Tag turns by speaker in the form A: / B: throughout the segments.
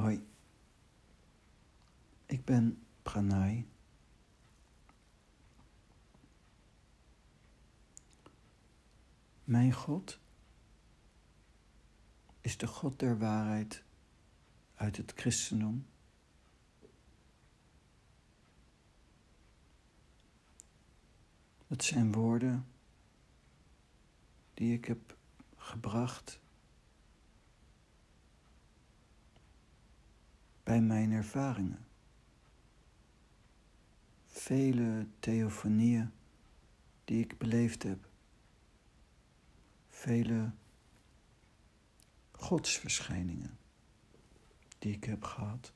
A: Hoi, ik ben Pranay. Mijn God is de God der waarheid uit het christendom. Het zijn woorden die ik heb gebracht bij mijn ervaringen. Vele theofanieën die ik beleefd heb. Vele godsverschijningen die ik heb gehad.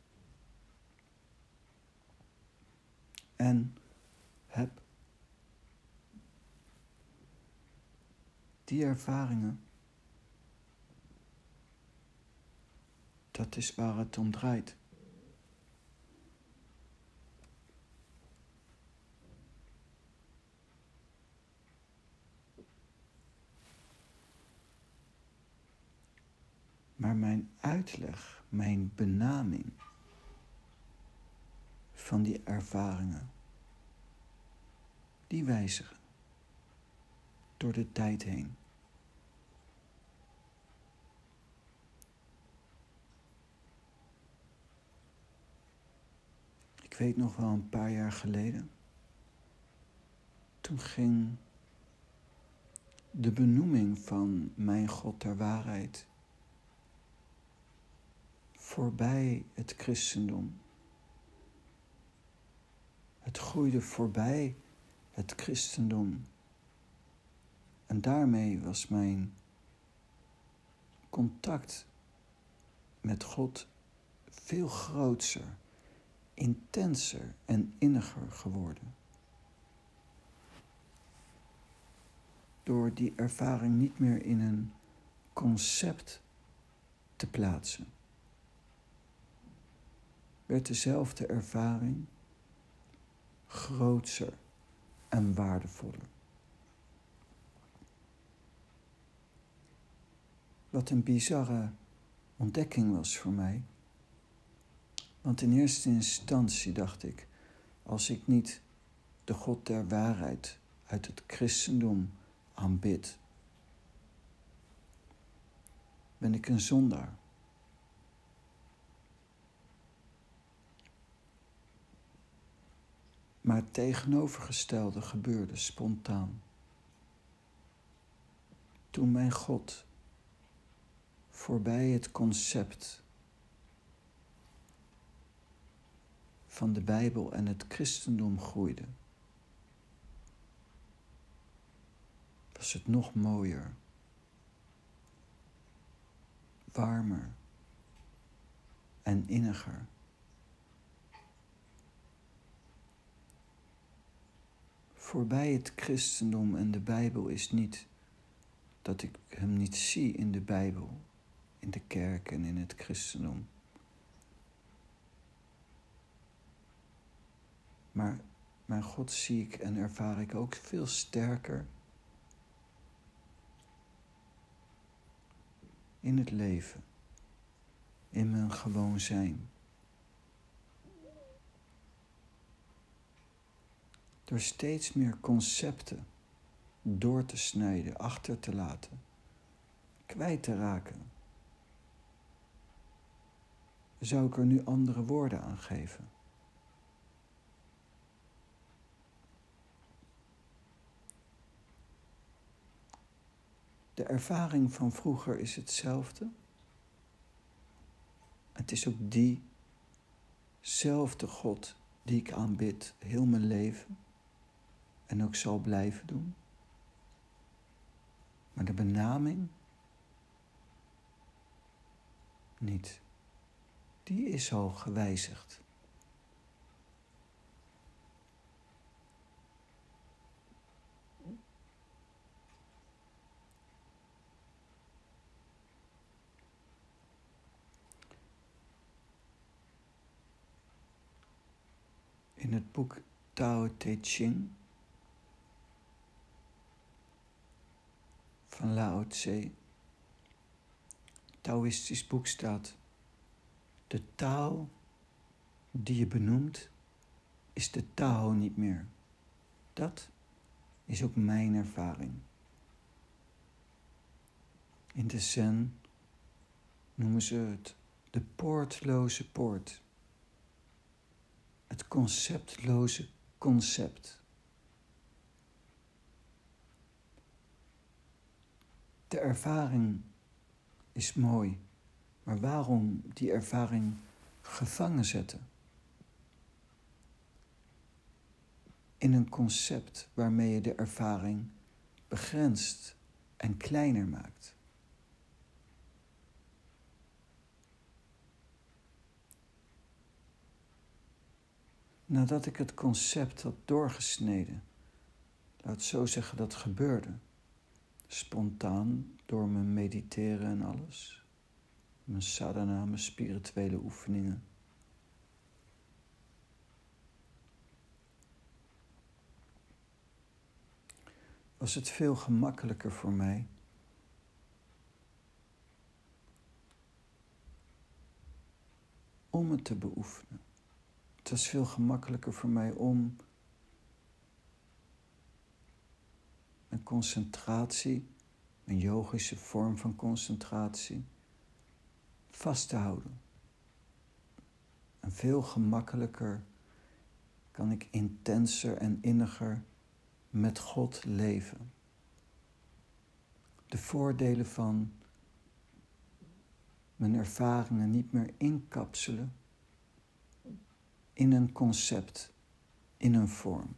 A: En heb die ervaringen, dat is waar het om draait. Maar mijn uitleg, mijn benaming van die ervaringen, die wijzigen door de tijd heen. Ik weet nog wel een paar jaar geleden. Toen ging de benoeming van mijn God der waarheid voorbij het christendom. Het groeide voorbij het christendom. En daarmee was mijn contact met God veel groter, intenser en inniger geworden. Door die ervaring niet meer in een concept te plaatsen werd dezelfde ervaring grootser en waardevoller. Wat een bizarre ontdekking was voor mij. Want in eerste instantie dacht ik, als ik niet de God der waarheid uit het christendom aanbid, ben ik een zondaar. Maar het tegenovergestelde gebeurde spontaan. Toen mijn God voorbij het concept van de Bijbel en het christendom groeide, was het nog mooier, warmer en inniger. Voorbij het christendom en de Bijbel is niet dat ik hem niet zie in de Bijbel, in de kerk en in het christendom. Maar mijn God zie ik en ervaar ik ook veel sterker in het leven, in mijn gewoon zijn. Door steeds meer concepten door te snijden, achter te laten, kwijt te raken. Zou ik er nu andere woorden aan geven? De ervaring van vroeger is hetzelfde. Het is ook diezelfde God die ik aanbid heel mijn leven en ook zal blijven doen. Maar de benaming niet. Die is al gewijzigd. In het boek Tao Te Ching van Lao Tse, Taoïstisch boek staat: De taal die je benoemt, is de taal niet meer. Dat is ook mijn ervaring. In de Zen noemen ze het de poortloze poort. Het conceptloze concept. De ervaring is mooi, maar waarom die ervaring gevangen zetten? In een concept waarmee je de ervaring begrenst en kleiner maakt. Nadat ik het concept had doorgesneden, laat zo zeggen dat gebeurde, spontaan door mijn mediteren en alles, mijn sadhana, mijn spirituele oefeningen. Was het veel gemakkelijker voor mij om het te beoefenen. Het was veel gemakkelijker voor mij om concentratie, een yogische vorm van concentratie, vast te houden. En veel gemakkelijker kan ik intenser en inniger met God leven. De voordelen van mijn ervaringen niet meer inkapselen in een concept, in een vorm.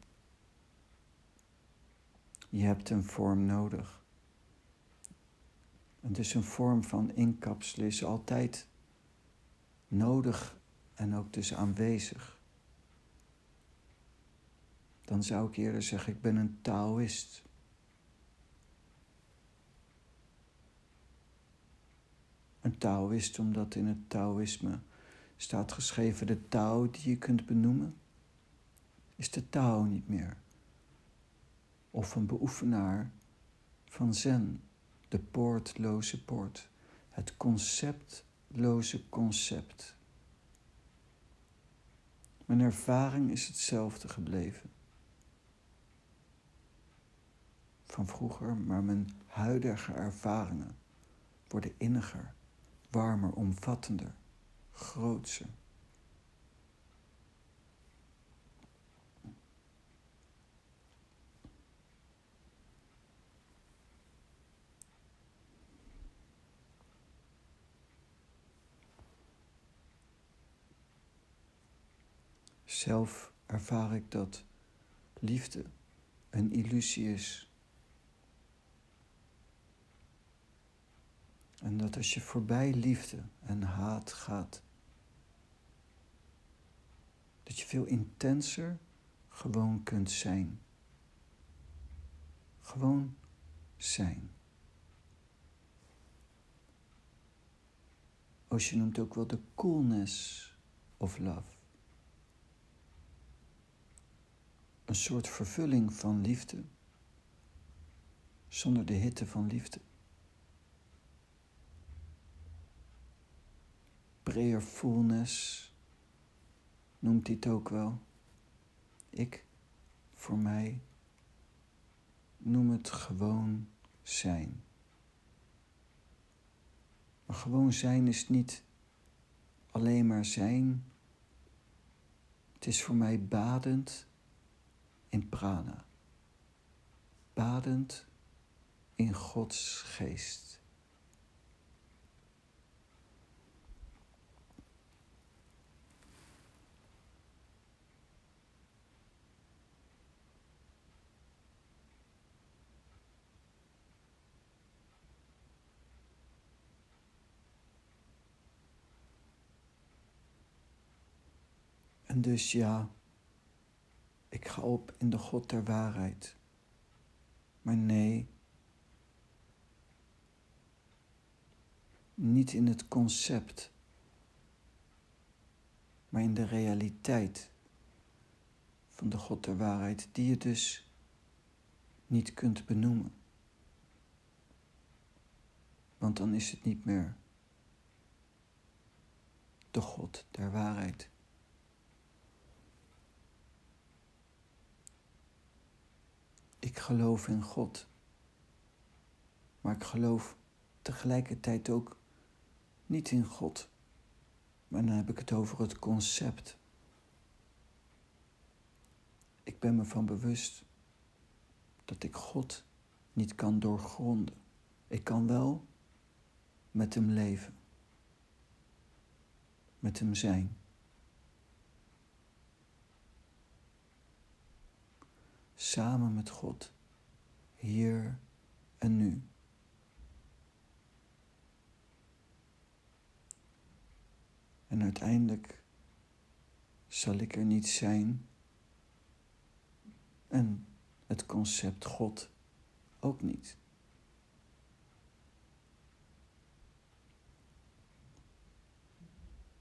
A: Je hebt een vorm nodig. En dus een vorm van inkapselen is altijd nodig en ook dus aanwezig. Dan zou ik eerder zeggen, ik ben een Taoïst. Een Taoïst omdat in het Taoïsme staat geschreven de Tao die je kunt benoemen, is de Tao niet meer. Of een beoefenaar van Zen, de poortloze poort, het conceptloze concept. Mijn ervaring is hetzelfde gebleven. Van vroeger, maar mijn huidige ervaringen worden inniger, warmer, omvattender grootse. Zelf ervaar ik dat liefde een illusie is. En dat als je voorbij liefde en haat gaat, dat je veel intenser gewoon kunt zijn. Gewoon zijn. Osje noemt ook wel de coolness of love. Een soort vervulling van liefde zonder de hitte van liefde. Prayerfulness noemt hij het ook wel. Ik, voor mij, noem het gewoon zijn. Maar gewoon zijn is niet alleen maar zijn. Het is voor mij badend in prana. Badend in Gods geest. En dus ja, ik ga op in de God der waarheid. Maar nee, niet in het concept, maar in de realiteit van de God der waarheid, die je dus niet kunt benoemen. Want dan is het niet meer de God der waarheid. Ik geloof in God, maar ik geloof tegelijkertijd ook niet in God. Maar dan heb ik het over het concept. Ik ben me van bewust dat ik God niet kan doorgronden. Ik kan wel met Hem leven, met Hem zijn. Samen met God, hier en nu. En uiteindelijk zal ik er niet zijn en het concept God ook niet.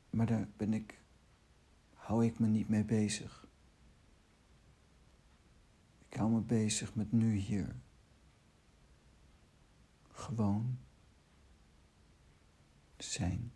A: Maar daar ben ik, hou ik me niet mee bezig. Hou bezig met nu hier. Gewoon zijn.